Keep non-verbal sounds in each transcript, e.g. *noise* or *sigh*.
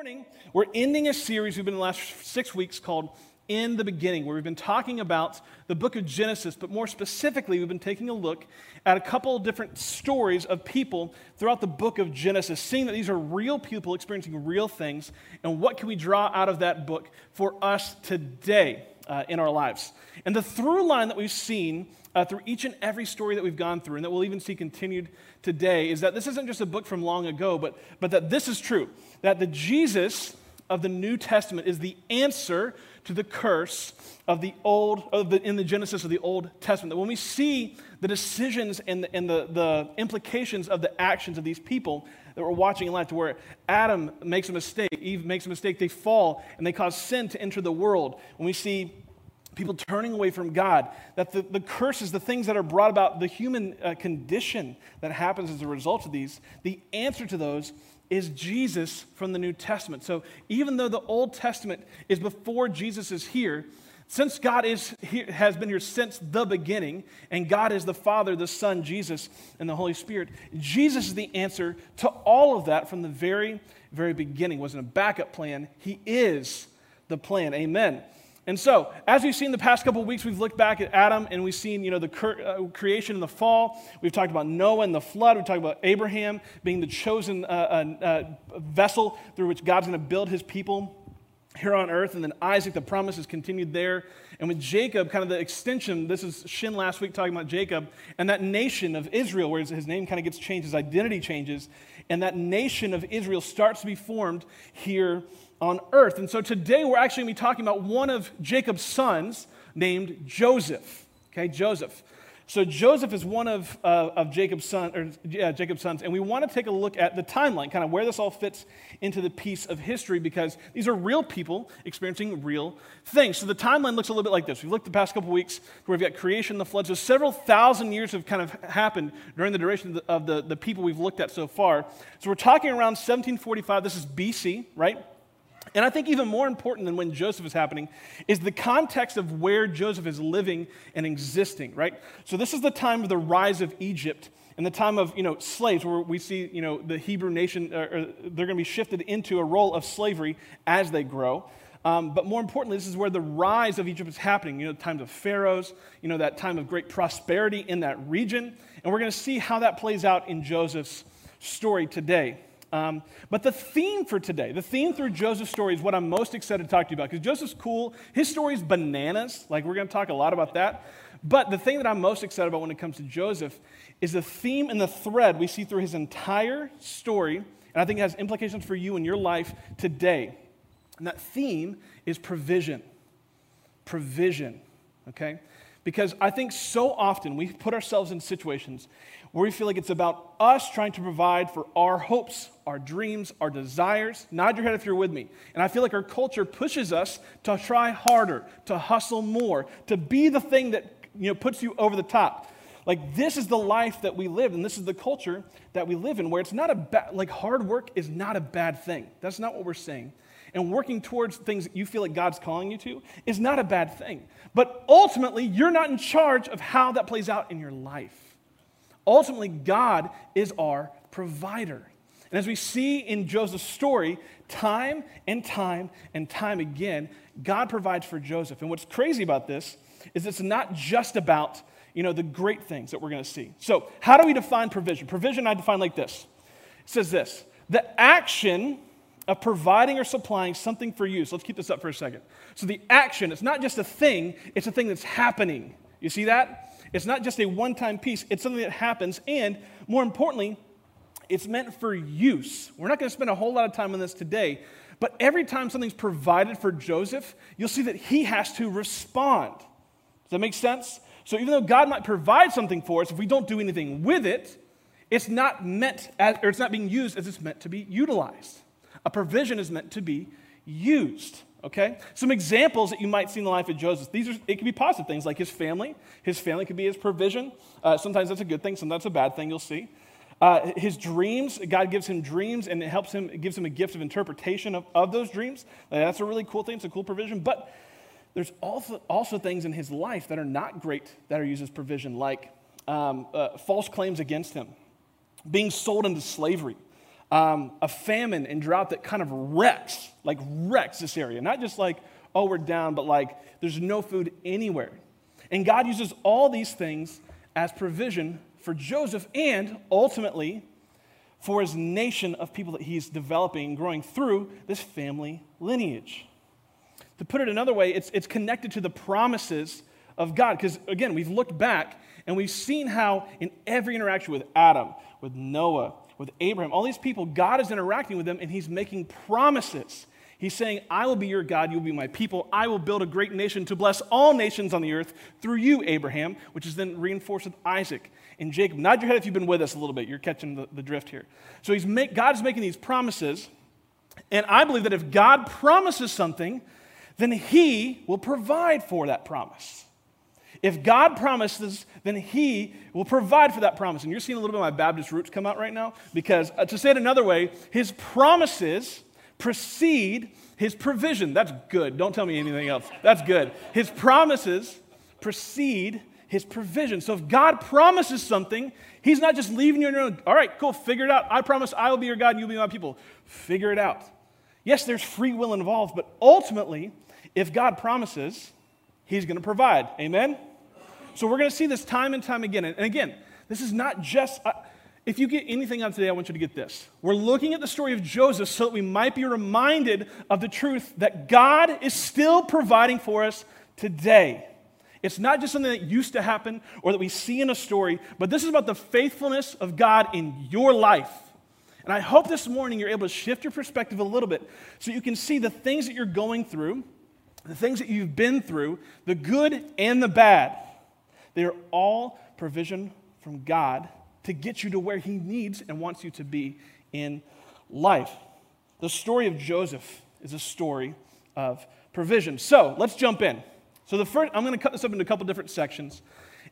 morning, we're ending a series we've been in the last six weeks called In the Beginning, where we've been talking about the book of Genesis, but more specifically, we've been taking a look at a couple of different stories of people throughout the book of Genesis, seeing that these are real people experiencing real things, and what can we draw out of that book for us today uh, in our lives. And the through line that we've seen uh, through each and every story that we've gone through, and that we'll even see continued today, is that this isn't just a book from long ago, but, but that this is true. That the Jesus of the New Testament is the answer to the curse of the old, of the, in the Genesis of the Old Testament. That when we see the decisions and, the, and the, the implications of the actions of these people that we're watching in life, to where Adam makes a mistake, Eve makes a mistake, they fall, and they cause sin to enter the world. When we see people turning away from God, that the, the curses, the things that are brought about, the human uh, condition that happens as a result of these, the answer to those is Jesus from the New Testament. So even though the Old Testament is before Jesus is here, since God is here, has been here since the beginning, and God is the Father, the Son, Jesus, and the Holy Spirit, Jesus is the answer to all of that from the very, very beginning. It wasn't a backup plan. He is the plan. Amen. And so, as we've seen the past couple weeks, we've looked back at Adam and we've seen, you know, the uh, creation and the fall. We've talked about Noah and the flood. We've talked about Abraham being the chosen uh, uh, uh vessel through which God's going to build his people here on earth. And then Isaac, the promise is continued there. And with Jacob, kind of the extension, this is Shin last week talking about Jacob and that nation of Israel, where his name kind of gets changed, his identity changes. And that nation of Israel starts to be formed here on earth. And so today we're actually going to be talking about one of Jacob's sons named Joseph. Okay, Joseph. So Joseph is one of, uh, of Jacob's, son, or, yeah, Jacob's sons, and we want to take a look at the timeline, kind of where this all fits into the piece of history, because these are real people experiencing real things. So the timeline looks a little bit like this. We've looked the past couple weeks where we've got creation, the flood. So several thousand years have kind of happened during the duration of the, of the, the people we've looked at so far. So we're talking around 1745. This is BC, right? And I think even more important than when Joseph is happening is the context of where Joseph is living and existing, right? So this is the time of the rise of Egypt and the time of, you know, slaves where we see, you know, the Hebrew nation, uh, they're going to be shifted into a role of slavery as they grow. Um, but more importantly, this is where the rise of Egypt is happening. You know, the times of pharaohs, you know, that time of great prosperity in that region. And we're going to see how that plays out in Joseph's story today. Um, but the theme for today, the theme through Joseph's story is what I'm most excited to talk to you about because Joseph's cool. His story is bananas. Like, we're going to talk a lot about that. But the thing that I'm most excited about when it comes to Joseph is the theme and the thread we see through his entire story, and I think it has implications for you in your life today. And that theme is provision. Provision, okay? Because I think so often we put ourselves in situations where we feel like it's about us trying to provide for our hopes, our dreams, our desires. Nod your head if you're with me. And I feel like our culture pushes us to try harder, to hustle more, to be the thing that you know, puts you over the top. Like, this is the life that we live, and this is the culture that we live in, where it's not a bad, like, hard work is not a bad thing. That's not what we're saying. And working towards things that you feel like God's calling you to is not a bad thing. But ultimately, you're not in charge of how that plays out in your life. Ultimately, God is our provider. And as we see in Joseph's story, time and time and time again, God provides for Joseph. And what's crazy about this is it's not just about, you know, the great things that we're going to see. So, how do we define provision? Provision I define like this. It says this: the action of providing or supplying something for you. So let's keep this up for a second. So the action, it's not just a thing, it's a thing that's happening. You see that? It's not just a one time piece, it's something that happens. And more importantly, it's meant for use. We're not going to spend a whole lot of time on this today, but every time something's provided for Joseph, you'll see that he has to respond. Does that make sense? So even though God might provide something for us, if we don't do anything with it, it's not meant as, or it's not being used as it's meant to be utilized. A provision is meant to be used. Okay? Some examples that you might see in the life of Joseph. These are, it can be positive things like his family. His family could be his provision. Uh, sometimes that's a good thing, sometimes that's a bad thing, you'll see. Uh, his dreams, God gives him dreams and it helps him, it gives him a gift of interpretation of, of those dreams. Uh, that's a really cool thing, it's a cool provision. But there's also, also things in his life that are not great that are used as provision, like um, uh, false claims against him, being sold into slavery, um, a famine and drought that kind of wrecks, like wrecks this area. Not just like, oh, we're down, but like there's no food anywhere. And God uses all these things as provision for Joseph and ultimately for his nation of people that he's developing and growing through this family lineage. To put it another way, it's, it's connected to the promises of God. Because again, we've looked back and we've seen how in every interaction with Adam, with Noah, with Abraham, all these people, God is interacting with them and he's making promises. He's saying, I will be your God, you'll be my people. I will build a great nation to bless all nations on the earth through you, Abraham, which is then reinforced with Isaac and Jacob. Nod your head if you've been with us a little bit. You're catching the, the drift here. So he's make, God's making these promises, and I believe that if God promises something, then he will provide for that promise. If God promises, then He will provide for that promise. And you're seeing a little bit of my Baptist roots come out right now because, uh, to say it another way, His promises precede His provision. That's good. Don't tell me anything else. That's good. His promises precede His provision. So if God promises something, He's not just leaving you on your own. All right, cool, figure it out. I promise I will be your God and you'll be my people. Figure it out. Yes, there's free will involved, but ultimately, if God promises, He's going to provide. Amen? So we're going to see this time and time again. And again, this is not just. Uh, if you get anything out of today, I want you to get this. We're looking at the story of Joseph so that we might be reminded of the truth that God is still providing for us today. It's not just something that used to happen or that we see in a story, but this is about the faithfulness of God in your life. And I hope this morning you're able to shift your perspective a little bit so you can see the things that you're going through, the things that you've been through, the good and the bad they are all provision from God to get you to where He needs and wants you to be in life. The story of Joseph is a story of provision. So let's jump in. So the first, I'm going to cut this up into a couple different sections.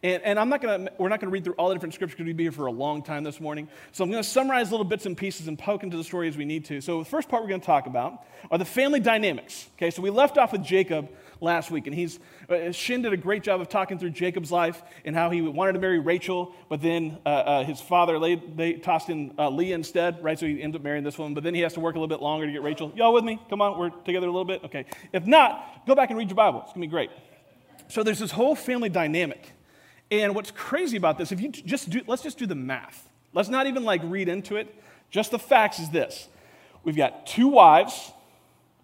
And, and I'm not gonna, we're not going to read through all the different scriptures because we'd be here for a long time this morning. So I'm going to summarize little bits and pieces and poke into the story as we need to. So the first part we're going to talk about are the family dynamics. Okay, so we left off with Jacob last week, and he's uh, Shin did a great job of talking through Jacob's life and how he wanted to marry Rachel, but then uh, uh, his father laid, they tossed in uh, Leah instead, right? So he ends up marrying this woman, but then he has to work a little bit longer to get Rachel. Y'all with me? Come on, we're together a little bit. Okay. If not, go back and read your Bible. It's gonna be great. So there's this whole family dynamic. And what's crazy about this, if you just do, let's just do the math. Let's not even like read into it. Just the facts is this we've got two wives,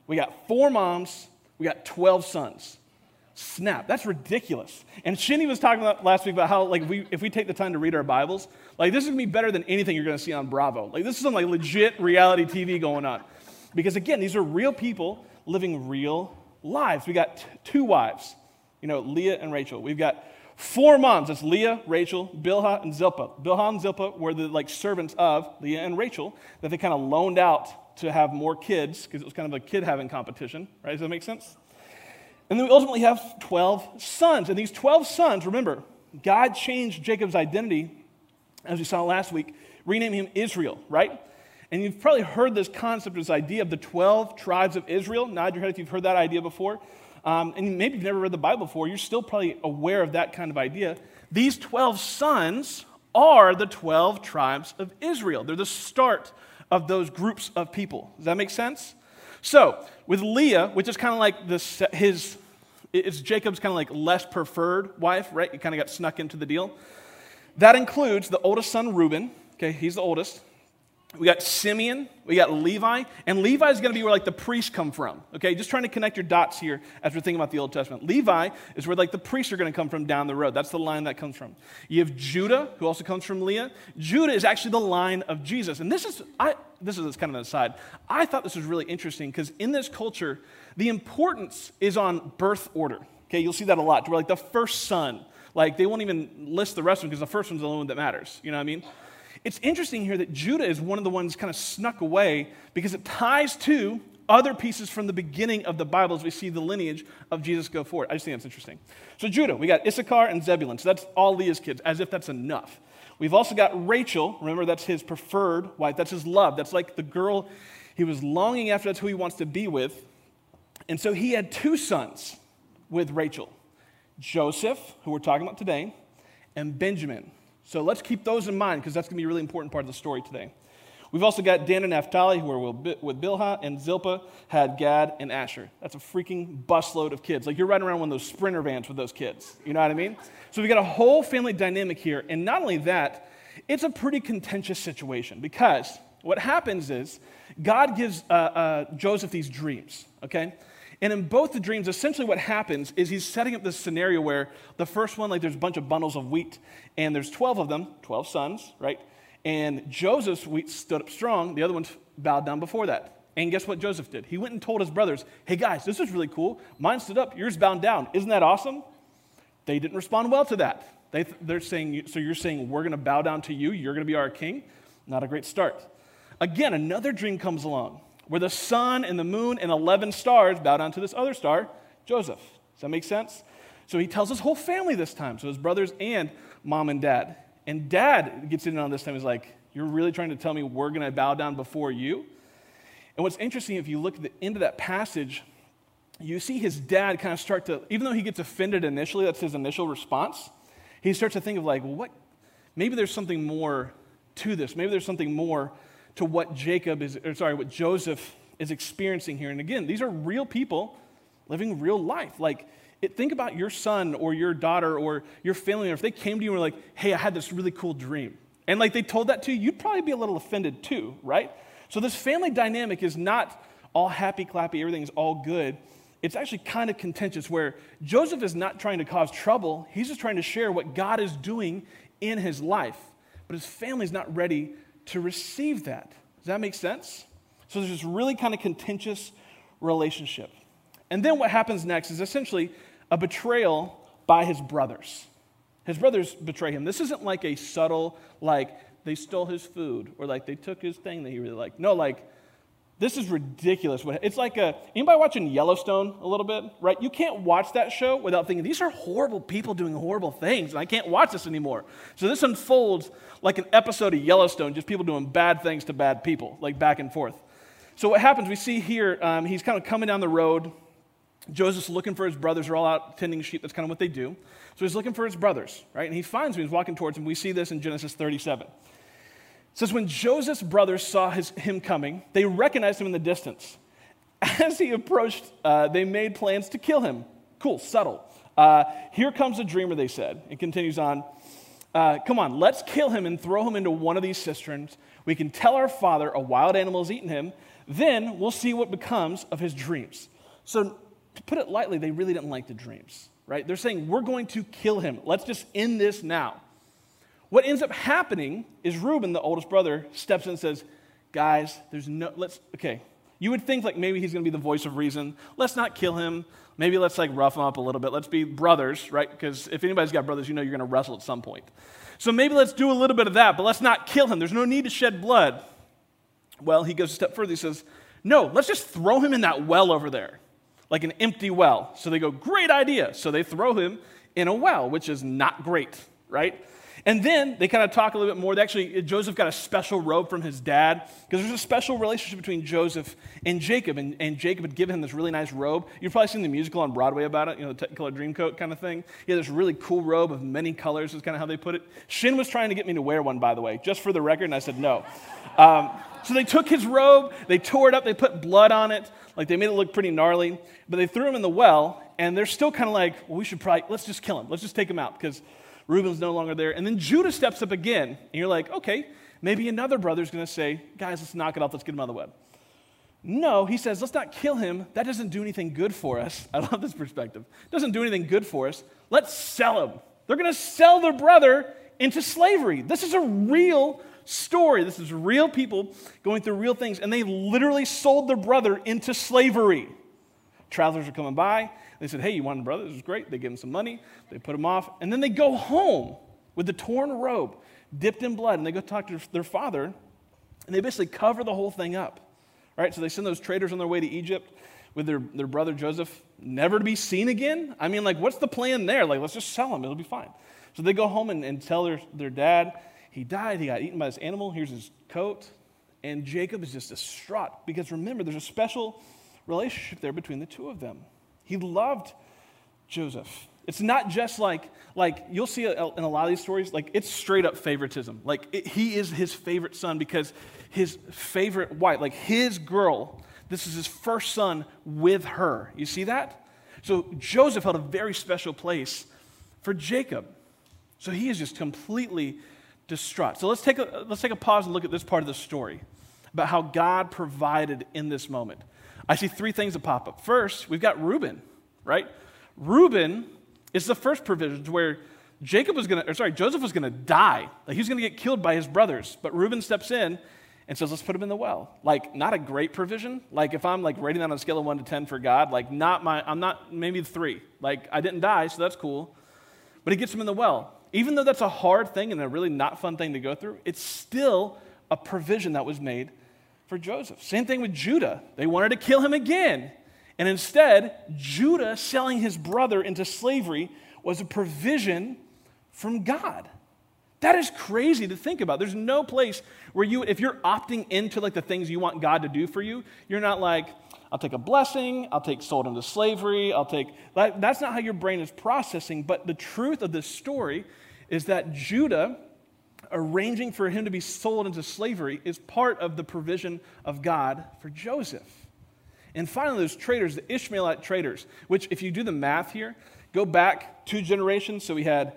we got four moms, we got 12 sons. Snap, that's ridiculous. And Shinny was talking about last week about how, like, we, if we take the time to read our Bibles, like, this is gonna be better than anything you're gonna see on Bravo. Like, this is some, like, legit reality TV going on. Because, again, these are real people living real lives. We got t- two wives, you know, Leah and Rachel. We've got Four moms, that's Leah, Rachel, Bilhah, and Zilpah. Bilhah and Zilpah were the like servants of Leah and Rachel that they kind of loaned out to have more kids because it was kind of a kid having competition, right? Does that make sense? And then we ultimately have 12 sons. And these 12 sons, remember, God changed Jacob's identity, as we saw last week, renaming him Israel, right? And you've probably heard this concept, this idea of the 12 tribes of Israel. Nod your head if you've heard that idea before um, and maybe you've never read the Bible before, you're still probably aware of that kind of idea. These 12 sons are the 12 tribes of Israel. They're the start of those groups of people. Does that make sense? So, with Leah, which is kind of like this, his, it's Jacob's kind of like less preferred wife, right? He kind of got snuck into the deal. That includes the oldest son, Reuben. Okay, he's the oldest. We got Simeon, we got Levi, and Levi is going to be where like the priests come from. Okay, just trying to connect your dots here as we're thinking about the Old Testament. Levi is where like the priests are going to come from down the road. That's the line that comes from. You have Judah, who also comes from Leah. Judah is actually the line of Jesus, and this is I this is kind of an aside. I thought this was really interesting because in this culture, the importance is on birth order. Okay, you'll see that a lot. Where like the first son, like they won't even list the rest of them because the first one's the only one that matters. You know what I mean? It's interesting here that Judah is one of the ones kind of snuck away because it ties to other pieces from the beginning of the Bible as we see the lineage of Jesus go forward. I just think that's interesting. So, Judah, we got Issachar and Zebulun. So, that's all Leah's kids, as if that's enough. We've also got Rachel. Remember, that's his preferred wife. That's his love. That's like the girl he was longing after. That's who he wants to be with. And so, he had two sons with Rachel Joseph, who we're talking about today, and Benjamin. So let's keep those in mind because that's going to be a really important part of the story today. We've also got Dan and Naphtali, who are with Bilhah, and Zilpah had Gad and Asher. That's a freaking busload of kids. Like you're riding around one of those sprinter vans with those kids. You know what I mean? So we've got a whole family dynamic here. And not only that, it's a pretty contentious situation because what happens is God gives uh, uh, Joseph these dreams, okay? And in both the dreams, essentially what happens is he's setting up this scenario where the first one, like there's a bunch of bundles of wheat, and there's 12 of them, 12 sons, right? And Joseph's wheat stood up strong, the other ones bowed down before that. And guess what Joseph did? He went and told his brothers, hey guys, this is really cool. Mine stood up, yours bowed down. Isn't that awesome? They didn't respond well to that. They, they're saying, so you're saying we're going to bow down to you, you're going to be our king? Not a great start. Again, another dream comes along where the sun and the moon and 11 stars bow down to this other star, Joseph. Does that make sense? So he tells his whole family this time, so his brothers and mom and dad. And dad gets in on this time. He's like, You're really trying to tell me we're going to bow down before you? And what's interesting, if you look at the end of that passage, you see his dad kind of start to, even though he gets offended initially, that's his initial response, he starts to think of like, well, what, maybe there's something more to this. Maybe there's something more to what Jacob is, or sorry, what Joseph is experiencing here. And again, these are real people living real life. Like, it, think about your son or your daughter or your family, or if they came to you and were like, hey, I had this really cool dream. And like they told that to you, you'd probably be a little offended too, right? So this family dynamic is not all happy clappy, everything's all good. It's actually kind of contentious where Joseph is not trying to cause trouble, he's just trying to share what God is doing in his life. But his family's not ready to receive that. Does that make sense? So there's this really kind of contentious relationship. And then what happens next is essentially a betrayal by his brothers. His brothers betray him. This isn't like a subtle, like they stole his food or like they took his thing that he really liked. No, like this is ridiculous. It's like a, anybody watching Yellowstone a little bit, right? You can't watch that show without thinking, these are horrible people doing horrible things, and I can't watch this anymore. So this unfolds like an episode of Yellowstone, just people doing bad things to bad people, like back and forth. So what happens, we see here, um, he's kind of coming down the road. Joseph's looking for his brothers. They're all out tending sheep. That's kind of what they do. So he's looking for his brothers, right? And he finds them. He's walking towards them. We see this in Genesis 37 says, When Joseph's brothers saw his, him coming, they recognized him in the distance. *laughs* As he approached, uh, they made plans to kill him. Cool, subtle. Uh, here comes a dreamer, they said. It continues on. Uh, come on, let's kill him and throw him into one of these cisterns. We can tell our father a wild animal has eaten him. Then we'll see what becomes of his dreams. So, to put it lightly, they really didn't like the dreams, right? They're saying, We're going to kill him. Let's just end this now. What ends up happening is Reuben, the oldest brother, steps in and says, Guys, there's no, let's, okay. You would think like maybe he's to be the voice of reason. Let's not kill him. Maybe let's like rough him up a little bit. Let's be brothers, right? Because if anybody's got brothers, you know you're to wrestle at some point. So maybe let's do a little bit of that, but let's not kill him. There's no need to shed blood. Well, he goes a step further. He says, No, let's just throw him in that well over there, like an empty well. So they go, Great idea. So they throw him in a well, which is not great, right? And then they kind of talk a little bit more. They actually, Joseph got a special robe from his dad because there's a special relationship between Joseph and Jacob. And, and Jacob had given him this really nice robe. You've probably seen the musical on Broadway about it, you know, the Technicolor Dreamcoat kind of thing. He had this really cool robe of many colors, is kind of how they put it. Shin was trying to get me to wear one, by the way, just for the record, and I said no. Um, so they took his robe, they tore it up, they put blood on it, like they made it look pretty gnarly, but they threw him in the well, and they're still kind of like, well, we should probably, let's just kill him. Let's just take him out because Reuben's no longer there. And then Judah steps up again. And you're like, okay, maybe another brother's going to say, guys, let's knock it off. Let's get him out of the web. No, he says, let's not kill him. That doesn't do anything good for us. *laughs* I love this perspective. Doesn't do anything good for us. Let's sell him. They're going to sell their brother into slavery. This is a real story. This is real people going through real things. And they literally sold their brother into slavery. Travelers are coming by. They said, Hey, you want a brother? This is great. They give him some money. They put him off. And then they go home with the torn robe, dipped in blood. And they go talk to their father. And they basically cover the whole thing up. All right, so they send those traders on their way to Egypt with their, their brother Joseph, never to be seen again. I mean, like, what's the plan there? Like, let's just sell him. It'll be fine. So they go home and, and tell their, their dad, he died. He got eaten by this animal. Here's his coat. And Jacob is just distraught because remember, there's a special relationship there between the two of them. He loved Joseph. It's not just like, like you'll see in a lot of these stories, like it's straight up favoritism. Like it, he is his favorite son because his favorite wife, like his girl, this is his first son with her. You see that? So Joseph held a very special place for Jacob. So he is just completely distraught. So let's take a, let's take a pause and look at this part of the story about how God provided in this moment. I see three things that pop up. First, we've got Reuben, right? Reuben is the first provision where Jacob was to, or sorry, Joseph was to die. Like he was to get killed by his brothers. But Reuben steps in and says, let's put him in the well. Like, not a great provision. Like, if I'm like rating that on a scale of one to 10 for God, like, not my, I'm not, maybe three. Like, I didn't die, so that's cool. But he gets him in the well. Even though that's a hard thing and a really not fun thing to go through, it's still a provision that was made for Joseph. Same thing with Judah. They wanted to kill him again. And instead, Judah selling his brother into slavery was a provision from God. That is crazy to think about. There's no place where you, if you're opting into like the things you want God to do for you, you're not like, I'll take a blessing, I'll take sold into slavery, I'll take, that's not how your brain is processing. But the truth of this story is that Judah arranging for him to be sold into slavery is part of the provision of God for Joseph. And finally, those traders, the Ishmaelite traders, which, if you do the math here, go back two generations. So we had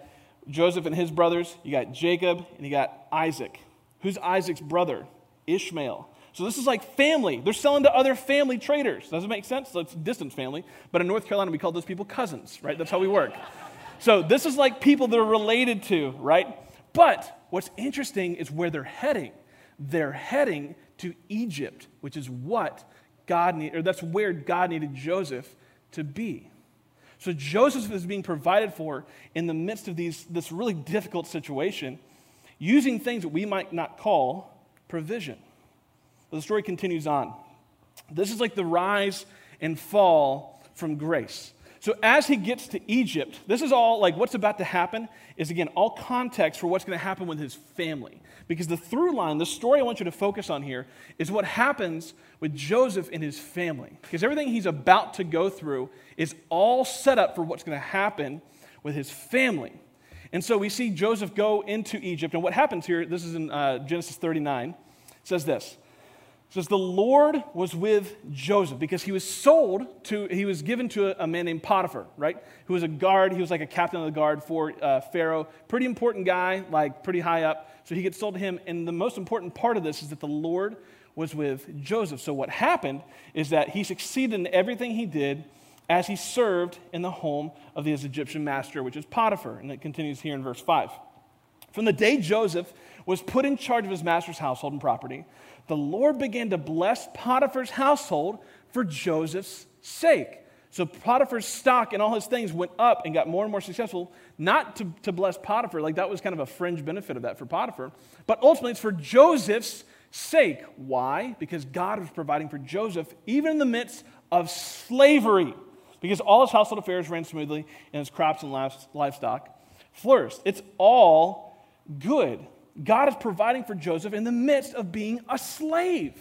Joseph and his brothers, you got Jacob, and you got Isaac. Who's Isaac's brother? Ishmael. So this is like family. They're selling to other family traders. Does it make sense? So it's distant family. But in North Carolina, we call those people cousins, right? That's how we work. so this is like people that are related to, right? But what's interesting is where they're heading. They're heading to Egypt, which is what God need, or that's where God needed Joseph to be. So Joseph is being provided for in the midst of these, this really difficult situation, using things that we might not call provision. But the story continues on. This is like the rise and fall from grace. So as he gets to Egypt, this is all like what's about to happen is again all context for what's going to happen with his family. Because the through line, the story I want you to focus on here is what happens with Joseph and his family. Because everything he's about to go through is all set up for what's going to happen with his family. And so we see Joseph go into Egypt. And what happens here, this is in uh, Genesis 39, says this says the Lord was with Joseph because he was sold to, he was given to a, a, man named Potiphar, right? Who was a guard. He was like a captain of the guard for uh, Pharaoh. Pretty important guy, like pretty high up. So he gets sold to him. And the most important part of this is that the Lord was with Joseph. So what happened is that he succeeded in everything he did as he served in the home of his Egyptian master, which is Potiphar. And it continues here in verse 5. From the day Joseph was put in charge of his master's household and property, the Lord began to bless Potiphar's household for Joseph's sake. So Potiphar's stock and all his things went up and got more and more successful, not to, to bless Potiphar, like that was kind of a fringe benefit of that for Potiphar, but ultimately it's for Joseph's sake. Why? Because God was providing for Joseph even in the midst of slavery, because all his household affairs ran smoothly and his crops and livestock flourished. It's all good. God is providing for Joseph in the midst of being a slave.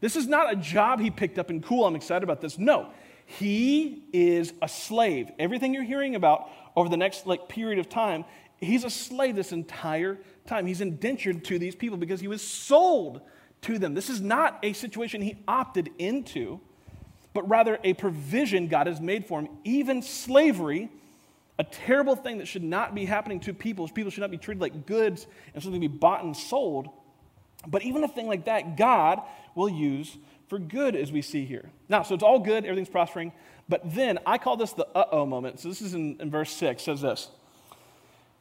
This is not a job he picked up and cool, I'm excited about this. No, he is a slave. Everything you're hearing about over the next like period of time, he's a slave this entire time. He's indentured to these people because he was sold to them. This is not a situation he opted into, but rather a provision God has made for him. Even slavery a terrible thing that should not be happening to people. People should not be treated like goods and something to be bought and sold. But even a thing like that, God will use for good, as we see here. Now, so it's all good, everything's prospering. But then I call this the uh oh moment. So this is in, in verse 6, says this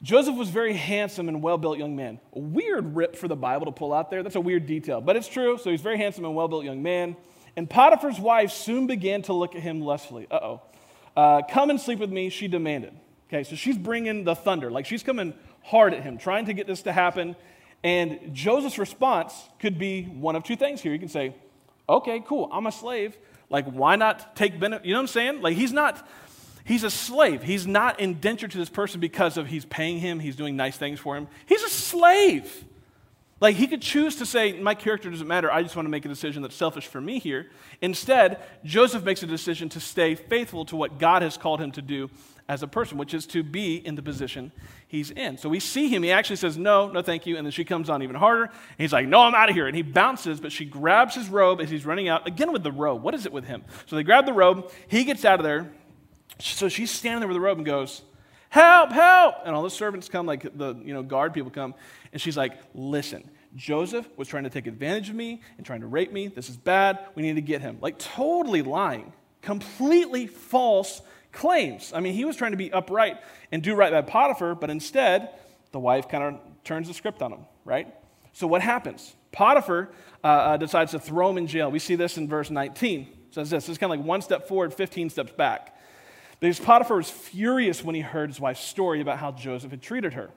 Joseph was very handsome and well built young man. A weird rip for the Bible to pull out there. That's a weird detail, but it's true. So he's very handsome and well built young man. And Potiphar's wife soon began to look at him lustfully. Uh oh. Come and sleep with me, she demanded. Okay, so she's bringing the thunder. Like she's coming hard at him, trying to get this to happen. And Joseph's response could be one of two things here. You can say, okay, cool, I'm a slave. Like, why not take benefit? You know what I'm saying? Like, he's not, he's a slave. He's not indentured to this person because of he's paying him, he's doing nice things for him. He's a slave. Like he could choose to say, My character doesn't matter. I just want to make a decision that's selfish for me here. Instead, Joseph makes a decision to stay faithful to what God has called him to do as a person, which is to be in the position he's in. So we see him. He actually says, No, no, thank you. And then she comes on even harder. And he's like, No, I'm out of here. And he bounces, but she grabs his robe as he's running out. Again with the robe. What is it with him? So they grab the robe. He gets out of there. So she's standing there with the robe and goes, Help, help. And all the servants come, like the you know, guard people come. And she's like, Listen, Joseph was trying to take advantage of me and trying to rape me. This is bad. We need to get him. Like, totally lying. Completely false claims. I mean, he was trying to be upright and do right by Potiphar, but instead, the wife kind of turns the script on him, right? So, what happens? Potiphar uh, uh, decides to throw him in jail. We see this in verse 19. It says this. It's kind of like one step forward, 15 steps back. Because Potiphar was furious when he heard his wife's story about how Joseph had treated her.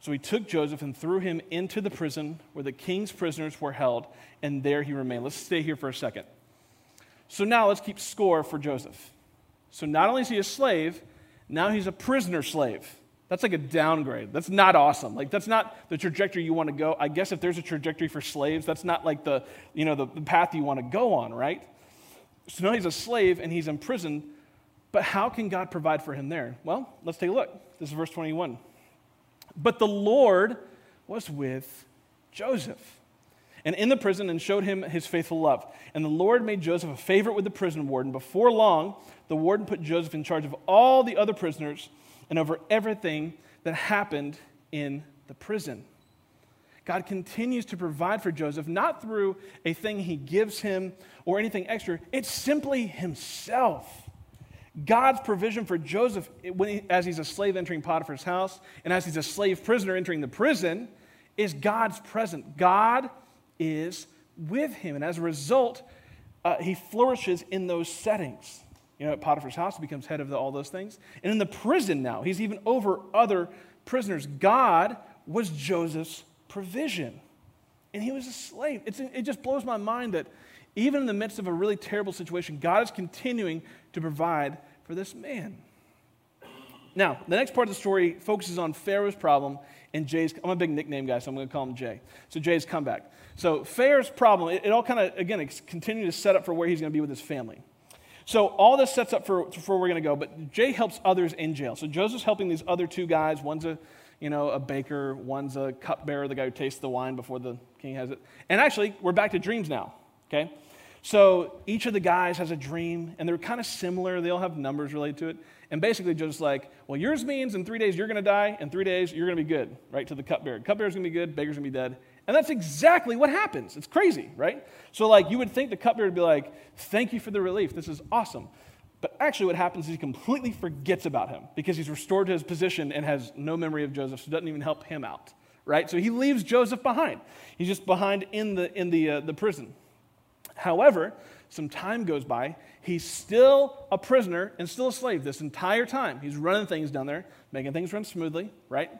So he took Joseph and threw him into the prison where the king's prisoners were held, and there he remained. Let's stay here for a second. So now let's keep score for Joseph. So not only is he a slave, now he's a prisoner slave. That's like a downgrade. That's not awesome. Like that's not the trajectory you want to go. I guess if there's a trajectory for slaves, that's not like the, you know, the, the path you want to go on, right? So now he's a slave and he's imprisoned. But how can God provide for him there? Well, let's take a look. This is verse 21. But the Lord was with Joseph and in the prison and showed him his faithful love. And the Lord made Joseph a favorite with the prison warden. Before long, the warden put Joseph in charge of all the other prisoners and over everything that happened in the prison. God continues to provide for Joseph, not through a thing he gives him or anything extra, it's simply himself. God's provision for Joseph he, as he's a slave entering Potiphar's house and as he's a slave prisoner entering the prison is God's present. God is with him. And as a result, uh, he flourishes in those settings. You know, at Potiphar's house, he becomes head of the, all those things. And in the prison now, he's even over other prisoners. God was Joseph's provision. And he was a slave. It's, it just blows my mind that even in the midst of a really terrible situation, God is continuing to provide for this man. Now, the next part of the story focuses on Pharaoh's problem and Jay's. I'm a big nickname guy, so I'm going to call him Jay. So Jay's comeback. So Pharaoh's problem, it, it all kind of, again, it's continuing to set up for where he's going to be with his family. So all this sets up for, for where we're going to go, but Jay helps others in jail. So Joseph's helping these other two guys. One's a, you know, a baker, one's a cupbearer, the guy who tastes the wine before the king has it. And actually, we're back to dreams now, okay? So each of the guys has a dream, and they're kind of similar. They all have numbers related to it. And basically, just like, well, yours means in three days you're going to die, in three days you're going to be good, right? To the cupbearer. Cupbearer's going to be good, baker's going to be dead. And that's exactly what happens. It's crazy, right? So, like, you would think the cupbearer would be like, thank you for the relief. This is awesome. But actually, what happens is he completely forgets about him because he's restored to his position and has no memory of Joseph, so doesn't even help him out, right? So he leaves Joseph behind. He's just behind in the, in the, uh, the prison. However, some time goes by. He's still a prisoner and still a slave this entire time. He's running things down there, making things run smoothly, right?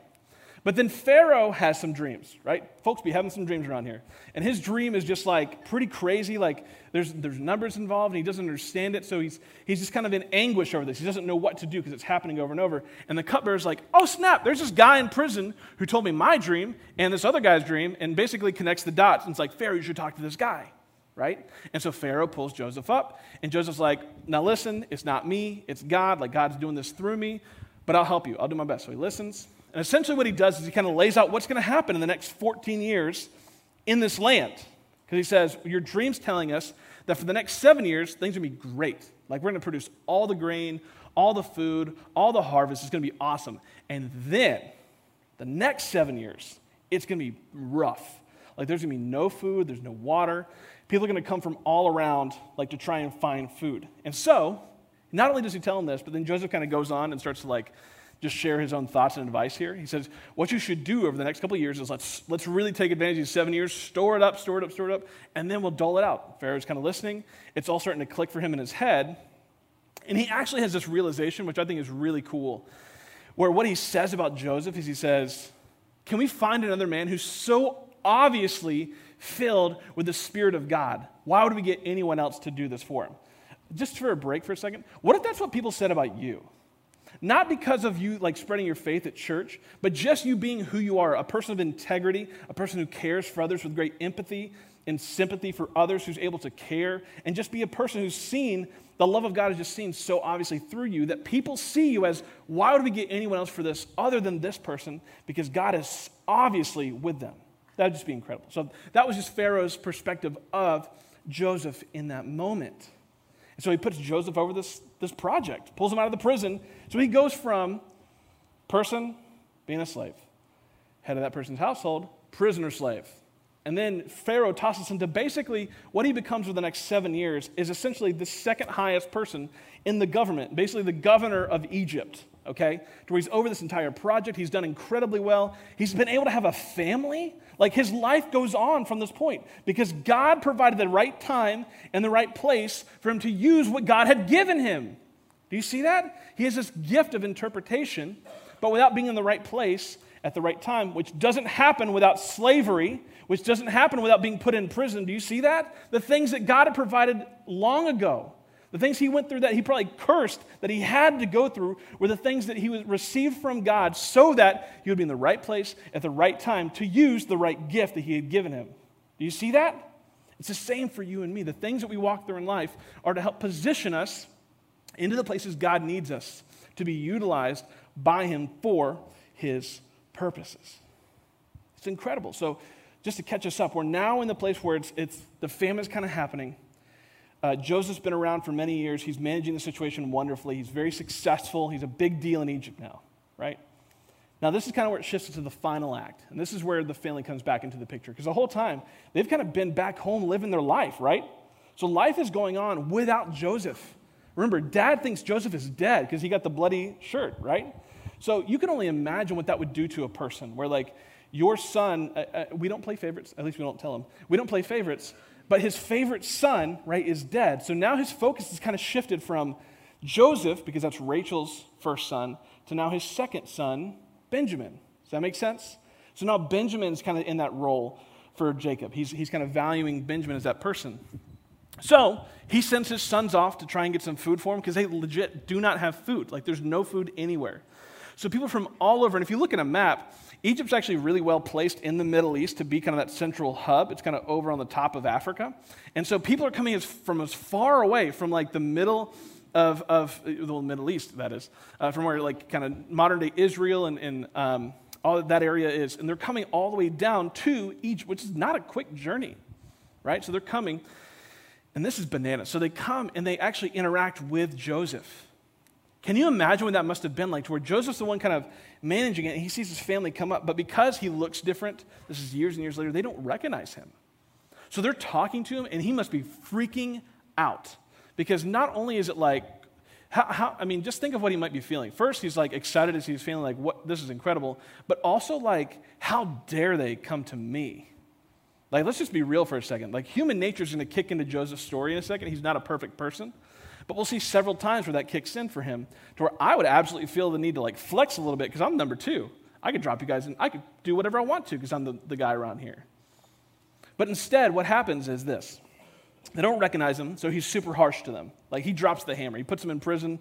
But then Pharaoh has some dreams, right? Folks be having some dreams around here. And his dream is just like pretty crazy. Like there's, there's numbers involved and he doesn't understand it. So he's, he's just kind of in anguish over this. He doesn't know what to do because it's happening over and over. And the cupbearer's like, oh, snap, there's this guy in prison who told me my dream and this other guy's dream and basically connects the dots. And it's like, Pharaoh, you should talk to this guy right? And so Pharaoh pulls Joseph up, and Joseph's like, Now listen, it's not me, it's God. Like, God's doing this through me, but I'll help you. I'll do my best. So he listens. And essentially, what he does is he kind of lays out what's going to happen in the next 14 years in this land. Because he says, Your dream's telling us that for the next seven years, things are going to be great. Like, we're going to produce all the grain, all the food, all the harvest. It's going to be awesome. And then, the next seven years, it's going to be rough. Like, there's going to be no food, there's no water. People are going to come from all around, like to try and find food. And so, not only does he tell them this, but then Joseph kind of goes on and starts to like just share his own thoughts and advice here. He says, What you should do over the next couple of years is let's, let's really take advantage of these seven years, store it up, store it up, store it up, and then we'll dole it out. Pharaoh's kind of listening. It's all starting to click for him in his head. And he actually has this realization, which I think is really cool, where what he says about Joseph is he says, Can we find another man who's so obviously filled with the Spirit of God. Why would we get anyone else to do this for him? Just for a break for a second, what if that's what people said about you? Not because of you like spreading your faith at church, but just you being who you are, a person of integrity, a person who cares for others with great empathy and sympathy for others, who's able to care, and just be a person who's seen the love of God is just seen so obviously through you that people see you as why would we get anyone else for this other than this person? Because God is obviously with them. That would just be incredible. So that was just Pharaoh's perspective of Joseph in that moment. And so he puts Joseph over this, this project, pulls him out of the prison. So he goes from person being a slave, head of that person's household, prisoner slave. And then Pharaoh tosses him to basically what he becomes for the next seven years is essentially the second highest person in the government, basically the governor of Egypt, okay? To where he's over this entire project. He's done incredibly well. He's been able to have a family. Like his life goes on from this point because God provided the right time and the right place for him to use what God had given him. Do you see that? He has this gift of interpretation, but without being in the right place at the right time, which doesn't happen without slavery, which doesn't happen without being put in prison. Do you see that? The things that God had provided long ago, the things he went through that he probably cursed that he had to go through, were the things that he received from God so that he would be in the right place at the right time to use the right gift that he had given him. Do you see that? It's the same for you and me. The things that we walk through in life are to help position us into the places God needs us to be utilized by him for his purposes. It's incredible. So, just to catch us up, we're now in the place where it's, it's the famine's kind of happening. Uh, Joseph's been around for many years. He's managing the situation wonderfully. He's very successful. He's a big deal in Egypt now, right? Now, this is kind of where it shifts to the final act. And this is where the family comes back into the picture. Because the whole time, they've kind of been back home living their life, right? So life is going on without Joseph. Remember, dad thinks Joseph is dead because he got the bloody shirt, right? So you can only imagine what that would do to a person where, like, your son, uh, uh, we don't play favorites, at least we don't tell him. We don't play favorites, but his favorite son, right, is dead. So now his focus is kind of shifted from Joseph, because that's Rachel's first son, to now his second son, Benjamin. Does that make sense? So now Benjamin's kind of in that role for Jacob. He's, he's kind of valuing Benjamin as that person. So he sends his sons off to try and get some food for him because they legit do not have food. Like there's no food anywhere. So people from all over, and if you look at a map, Egypt's actually really well placed in the Middle East to be kind of that central hub. It's kind of over on the top of Africa. And so people are coming as, from as far away from like the middle of, of the Middle East, that is, uh, from where like kind of modern day Israel and, and um, all that area is. And they're coming all the way down to Egypt, which is not a quick journey, right? So they're coming, and this is bananas. So they come and they actually interact with Joseph. Can you imagine what that must have been like to where Joseph's the one kind of managing it and he sees his family come up, but because he looks different, this is years and years later, they don't recognize him. So they're talking to him and he must be freaking out because not only is it like, how, how, I mean, just think of what he might be feeling. First, he's like excited as he's feeling like, what, this is incredible, but also like, how dare they come to me? Like, let's just be real for a second. Like, human nature is going to kick into Joseph's story in a second. He's not a perfect person. But we'll see several times where that kicks in for him to where I would absolutely feel the need to like flex a little bit because I'm number two. I could drop you guys and I could do whatever I want to because I'm the, the guy around here. But instead, what happens is this they don't recognize him, so he's super harsh to them. Like he drops the hammer, he puts them in prison.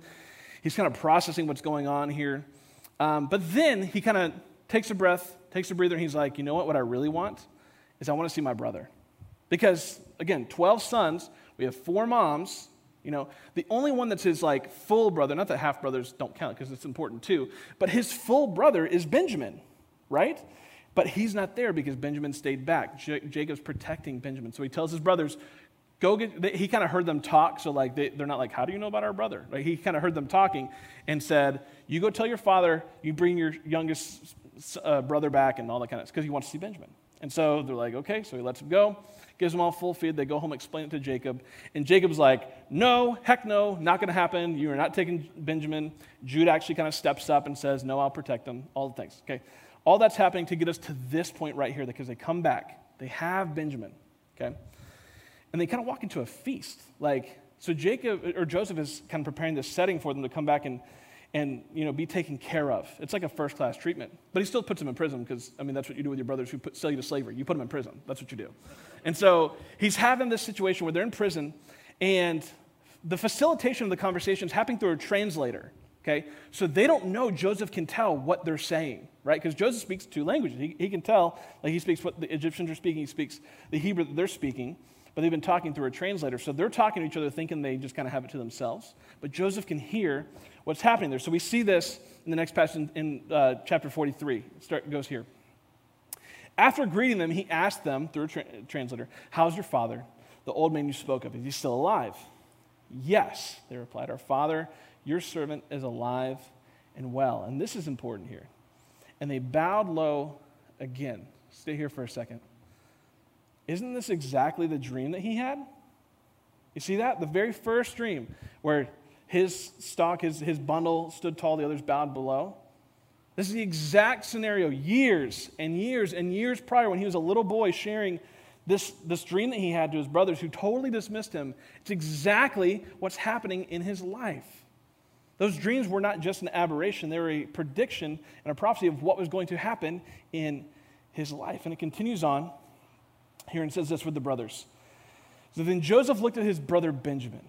He's kind of processing what's going on here. Um, but then he kind of takes a breath, takes a breather, and he's like, you know what? What I really want is I want to see my brother. Because, again, 12 sons, we have four moms, you know, the only one that's his like full brother, not that half brothers don't count because it's important too, but his full brother is Benjamin, right? But he's not there because Benjamin stayed back. J- Jacob's protecting Benjamin. So he tells his brothers, go get, they, he kind of heard them talk. So like they, are not like, how do you know about our brother? Like he kind of heard them talking and said, you go tell your father, you bring your youngest uh, brother back and all that kind of, because he wants to see Benjamin. And so they're like, okay, so he lets him go gives them all full feed. They go home, explain it to Jacob. And Jacob's like, no, heck no, not going to happen. You are not taking Benjamin. Jude actually kind of steps up and says, no, I'll protect them. All the things. Okay. All that's happening to get us to this point right here because they come back. They have Benjamin. Okay. And they kind of walk into a feast. Like, so Jacob or Joseph is kind of preparing this setting for them to come back and and you know be taken care of. It's like a first class treatment. But he still puts them in prison because I mean that's what you do with your brothers who put, sell you to slavery. You put them in prison. That's what you do. And so he's having this situation where they're in prison, and the facilitation of the conversation is happening through a translator. Okay? So they don't know Joseph can tell what they're saying, right? Because Joseph speaks two languages. He, he can tell, like he speaks what the Egyptians are speaking, he speaks the Hebrew that they're speaking, but they've been talking through a translator. So they're talking to each other thinking they just kind of have it to themselves. But Joseph can hear what's happening there. So we see this in the next passage in, in uh, chapter 43. It start, goes here. After greeting them, he asked them, through a tra- translator, How's your father, the old man you spoke of? Is he still alive? Yes, they replied, Our father, your servant, is alive and well. And this is important here. And they bowed low again. Stay here for a second. Isn't this exactly the dream that he had? You see that? The very first dream where his stock, his, his bundle stood tall, the others bowed below. This is the exact scenario years and years and years prior when he was a little boy sharing this, this dream that he had to his brothers who totally dismissed him. It's exactly what's happening in his life. Those dreams were not just an aberration, they were a prediction and a prophecy of what was going to happen in his life. And it continues on here and says this with the brothers. So then Joseph looked at his brother Benjamin,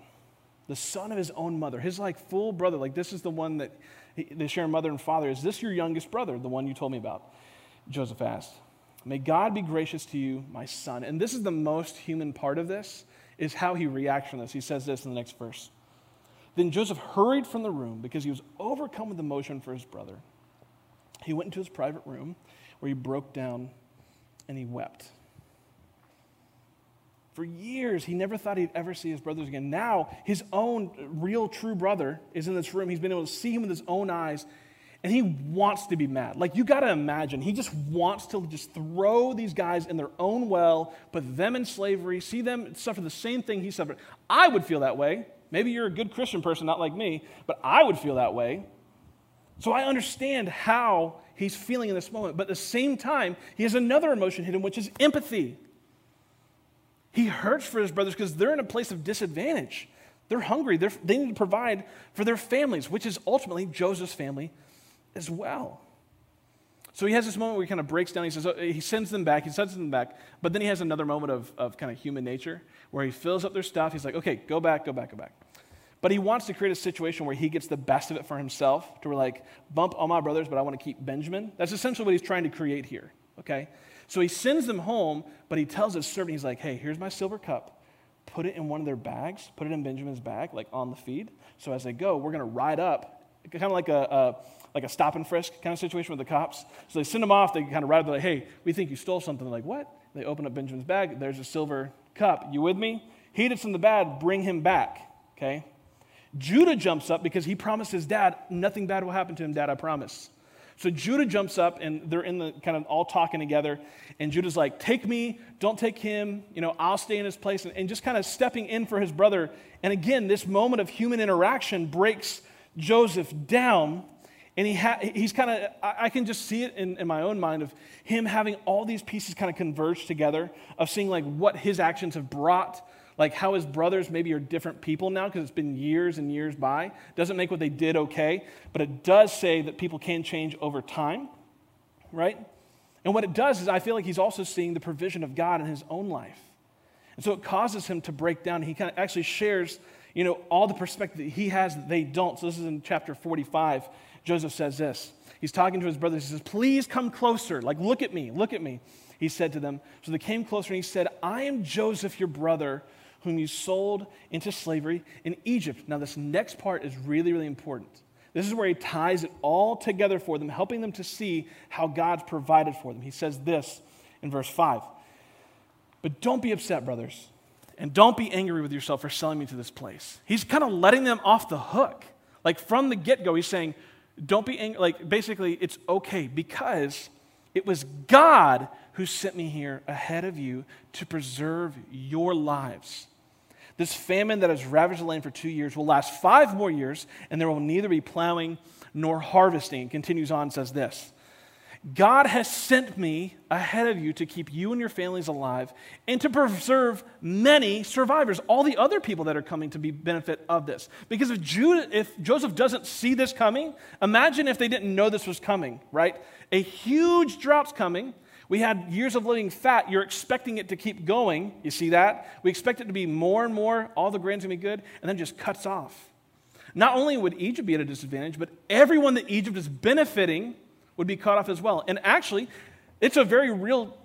the son of his own mother, his like full brother. Like this is the one that they share mother and father. Is this your youngest brother, the one you told me about? Joseph asked. May God be gracious to you, my son. And this is the most human part of this, is how he reacts from this. He says this in the next verse. Then Joseph hurried from the room because he was overcome with emotion for his brother. He went into his private room where he broke down and he wept. For years, he never thought he'd ever see his brothers again. Now, his own real, true brother is in this room. He's been able to see him with his own eyes, and he wants to be mad. Like, you got to imagine, he just wants to just throw these guys in their own well, put them in slavery, see them suffer the same thing he suffered. I would feel that way. Maybe you're a good Christian person, not like me, but I would feel that way. So I understand how he's feeling in this moment. But at the same time, he has another emotion him, which is empathy. He hurts for his brothers because they're in a place of disadvantage. They're hungry. They're, they need to provide for their families, which is ultimately Joseph's family as well. So he has this moment where he kind of breaks down. He says, oh, he sends them back, he sends them back, but then he has another moment of, of kind of human nature where he fills up their stuff. He's like, okay, go back, go back, go back. But he wants to create a situation where he gets the best of it for himself, to where like, bump all my brothers, but I want to keep Benjamin. That's essentially what he's trying to create here, okay? So he sends them home, but he tells his servant, he's like, hey, here's my silver cup. Put it in one of their bags, put it in Benjamin's bag, like on the feed. So as they go, we're going to ride up, kind of like a, a, like a stop and frisk kind of situation with the cops. So they send them off, they kind of ride, they're like, hey, we think you stole something. They're like, what? They open up Benjamin's bag, there's a silver cup. You with me? Heat it from the bad, bring him back, okay? Judah jumps up because he promised his dad, nothing bad will happen to him, dad, I promise. So Judah jumps up and they're in the kind of all talking together. And Judah's like, Take me, don't take him, you know, I'll stay in his place. And, and just kind of stepping in for his brother. And again, this moment of human interaction breaks Joseph down. And he ha- he's kind of, I, I can just see it in, in my own mind of him having all these pieces kind of converge together, of seeing like what his actions have brought like how his brothers maybe are different people now because it's been years and years by. Doesn't make what they did okay, but it does say that people can change over time, right? And what it does is I feel like he's also seeing the provision of God in his own life. And so it causes him to break down. He kind of actually shares, you know, all the perspective that he has that they don't. So this is in chapter 45. Joseph says this. He's talking to his brothers. He says, Please come closer. Like, look at me, look at me. He said to them. So they came closer and he said, I am Joseph, your brother whom you sold into slavery in Egypt. Now, this next part is really, really important. This is where he ties it all together for them, helping them to see how God's provided for them. He says this in verse 5 But don't be upset, brothers, and don't be angry with yourself for selling me to this place. He's kind of letting them off the hook. Like from the get go, he's saying, Don't be angry. Like basically, it's okay because it was God who sent me here ahead of you to preserve your lives. This famine that has ravaged the land for two years will last five more years, and there will neither be plowing nor harvesting. It continues on, says this God has sent me ahead of you to keep you and your families alive and to preserve many survivors, all the other people that are coming to be benefit of this. Because if, Judah, if Joseph doesn't see this coming, imagine if they didn't know this was coming, right? A huge drought's coming we had years of living fat. You're expecting it to keep going. You see that? We expect it to be more and more, all the grain's gonna be good, and then just cuts off. not only would Egypt be at a disadvantage, but everyone that Egypt is benefiting would be cut off as well. And actually, it's a very real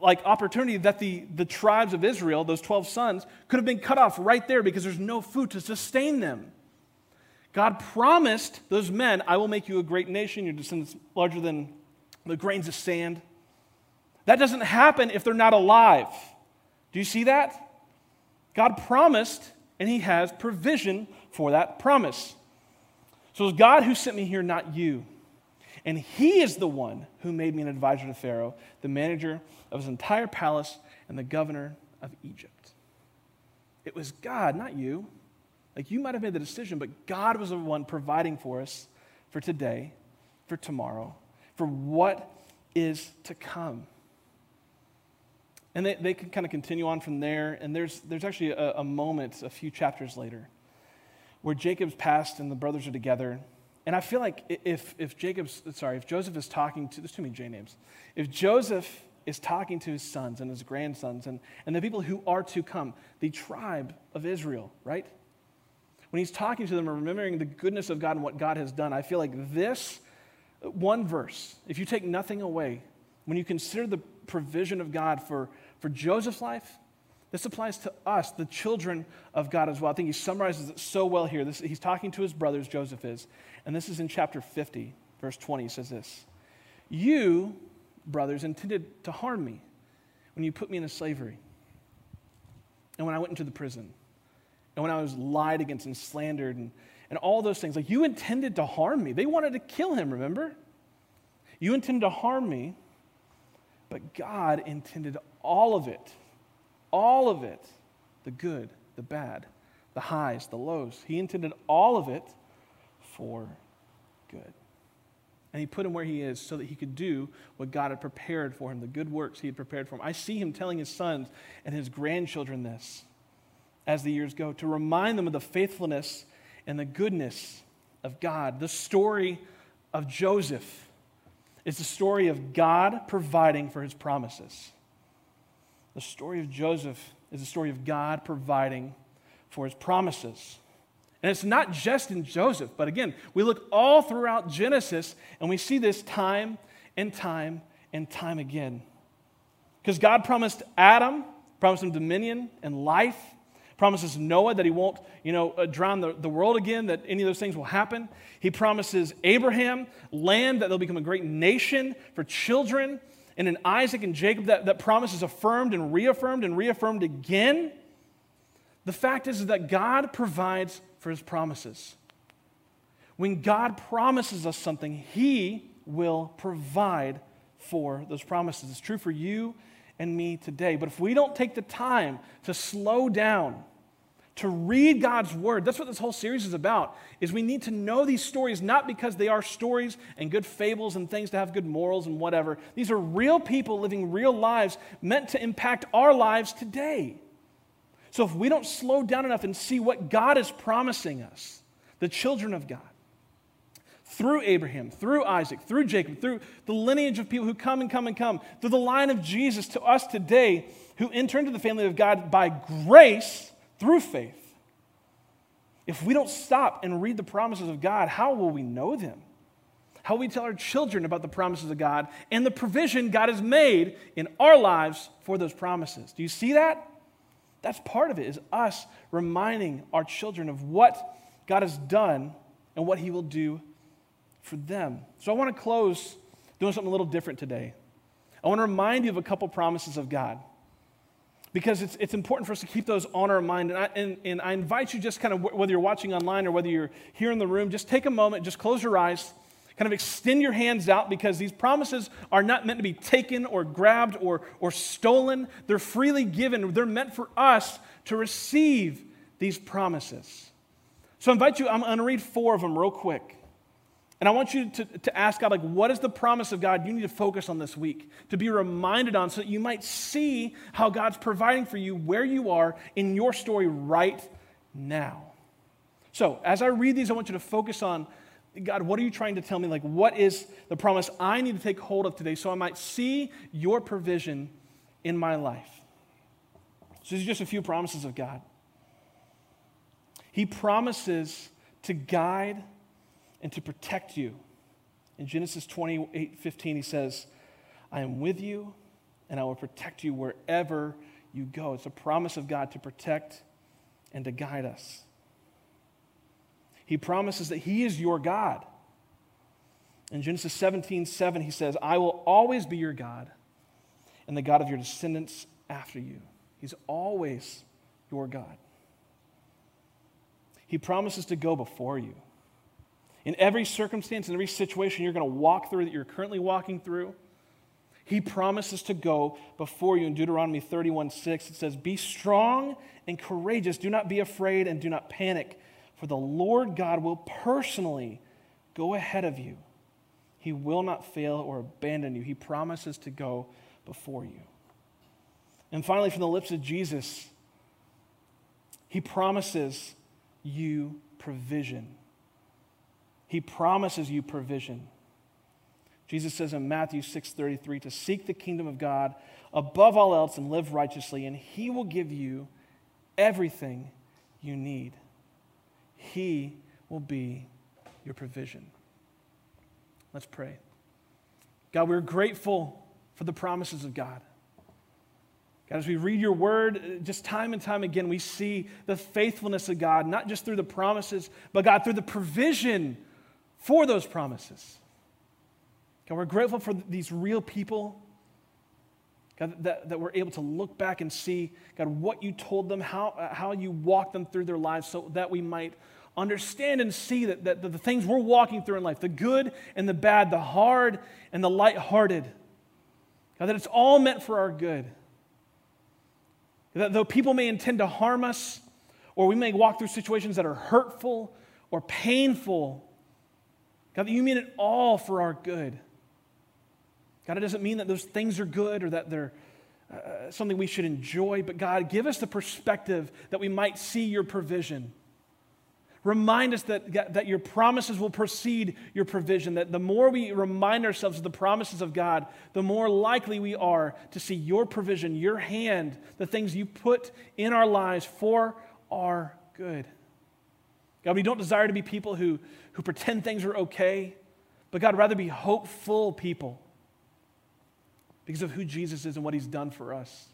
like opportunity that the, the tribes of Israel, those 12 sons, could have been cut off right there because there's no food to sustain them. God promised those men, I will make you a great nation, your descendants larger than the grains of sand. That doesn't happen if they're not alive. Do you see that? God promised, and He has provision for that promise. So it's God who sent me here, not you. And He is the one who made me an advisor to Pharaoh, the manager of his entire palace, and the governor of Egypt. It was God, not you. Like you might have made the decision, but God was the one providing for us for today, for tomorrow, for what is to come. And they, they can kind of continue on from there. And there's, there's actually a, a moment a few chapters later where Jacob's passed and the brothers are together. And I feel like if, if Jacob's, sorry, if Joseph is talking to, there's too many J names. If Joseph is talking to his sons and his grandsons and, and the people who are to come, the tribe of Israel, right? When he's talking to them and remembering the goodness of God and what God has done, I feel like this one verse, if you take nothing away, when you consider the provision of God for, for Joseph's life, this applies to us, the children of God as well. I think he summarizes it so well here. This, he's talking to his brothers, Joseph is. And this is in chapter 50, verse 20. He says this You, brothers, intended to harm me when you put me into slavery, and when I went into the prison, and when I was lied against and slandered, and, and all those things. Like, you intended to harm me. They wanted to kill him, remember? You intended to harm me but God intended all of it, all of it, the good, the bad, the highs, the lows. He intended all of it for good. And he put him where he is so that he could do what God had prepared for him, the good works he had prepared for him. I see him telling his sons and his grandchildren this as the years go to remind them of the faithfulness and the goodness of God. The story of Joseph it's the story of God providing for his promises. The story of Joseph is the story of God providing for his promises. And it's not just in Joseph, but again, we look all throughout Genesis and we see this time and time and time again. Because God promised Adam, promised him dominion and life, promises Noah that he won't, you know, uh, drown the, the world again, that any of those things will happen. He promises Abraham land, that they'll become a great nation for children. And in Isaac and Jacob, that, that promise is affirmed and reaffirmed and reaffirmed again. The fact is, is that God provides for his promises. When God promises us something, he will provide for those promises. It's true for you and me today. But if we don't take the time to slow down to read God's word. That's what this whole series is about. Is we need to know these stories not because they are stories and good fables and things to have good morals and whatever. These are real people living real lives meant to impact our lives today. So if we don't slow down enough and see what God is promising us, the children of God, through Abraham, through Isaac, through Jacob, through the lineage of people who come and come and come, through the line of Jesus to us today, who enter into the family of God by grace, through faith. If we don't stop and read the promises of God, how will we know them? How will we tell our children about the promises of God and the provision God has made in our lives for those promises? Do you see that? That's part of it, is us reminding our children of what God has done and what He will do for them. So I want to close doing something a little different today. I want to remind you of a couple promises of God because it's, it's important for us to keep those on our mind. And I, and, and I invite you just kind of, whether you're watching online or whether you're here in the room, just take a moment, just close your eyes, kind of extend your hands out because these promises are not meant to be taken or grabbed or, or stolen. They're freely given, they're meant for us to receive these promises. So I invite you, I'm going to read four of them real quick. And I want you to, to ask God, like, what is the promise of God you need to focus on this week, to be reminded on, so that you might see how God's providing for you where you are in your story right now. So, as I read these, I want you to focus on God, what are you trying to tell me? Like, what is the promise I need to take hold of today so I might see your provision in my life? So, these are just a few promises of God. He promises to guide and to protect you. In Genesis 28 15, he says, I am with you and I will protect you wherever you go. It's a promise of God to protect and to guide us. He promises that He is your God. In Genesis 17 7, he says, I will always be your God and the God of your descendants after you. He's always your God. He promises to go before you. In every circumstance, in every situation you're going to walk through that you're currently walking through, he promises to go before you. In Deuteronomy 31 6, it says, Be strong and courageous. Do not be afraid and do not panic, for the Lord God will personally go ahead of you. He will not fail or abandon you. He promises to go before you. And finally, from the lips of Jesus, he promises you provision. He promises you provision. Jesus says in Matthew 6:33 to seek the kingdom of God above all else and live righteously and he will give you everything you need. He will be your provision. Let's pray. God, we're grateful for the promises of God. God, as we read your word, just time and time again, we see the faithfulness of God, not just through the promises, but God, through the provision for those promises. God, we're grateful for these real people. God, that, that we're able to look back and see, God, what you told them, how, uh, how you walked them through their lives so that we might understand and see that, that the things we're walking through in life, the good and the bad, the hard and the lighthearted, God, that it's all meant for our good. That though people may intend to harm us, or we may walk through situations that are hurtful or painful, God, that you mean it all for our good. God, it doesn't mean that those things are good or that they're uh, something we should enjoy, but God, give us the perspective that we might see your provision. Remind us that, that your promises will precede your provision, that the more we remind ourselves of the promises of God, the more likely we are to see your provision, your hand, the things you put in our lives for our good. God, we don't desire to be people who, who pretend things are okay, but God, rather be hopeful people because of who Jesus is and what he's done for us.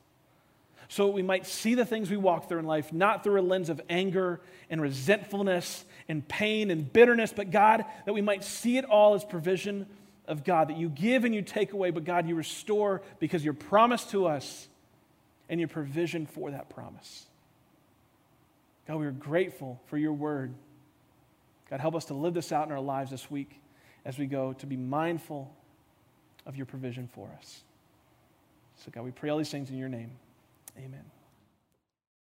So we might see the things we walk through in life, not through a lens of anger and resentfulness and pain and bitterness, but God, that we might see it all as provision of God, that you give and you take away, but God, you restore because your promise to us and your provision for that promise. God, we are grateful for your word. God, help us to live this out in our lives this week as we go to be mindful of your provision for us. So, God, we pray all these things in your name. Amen.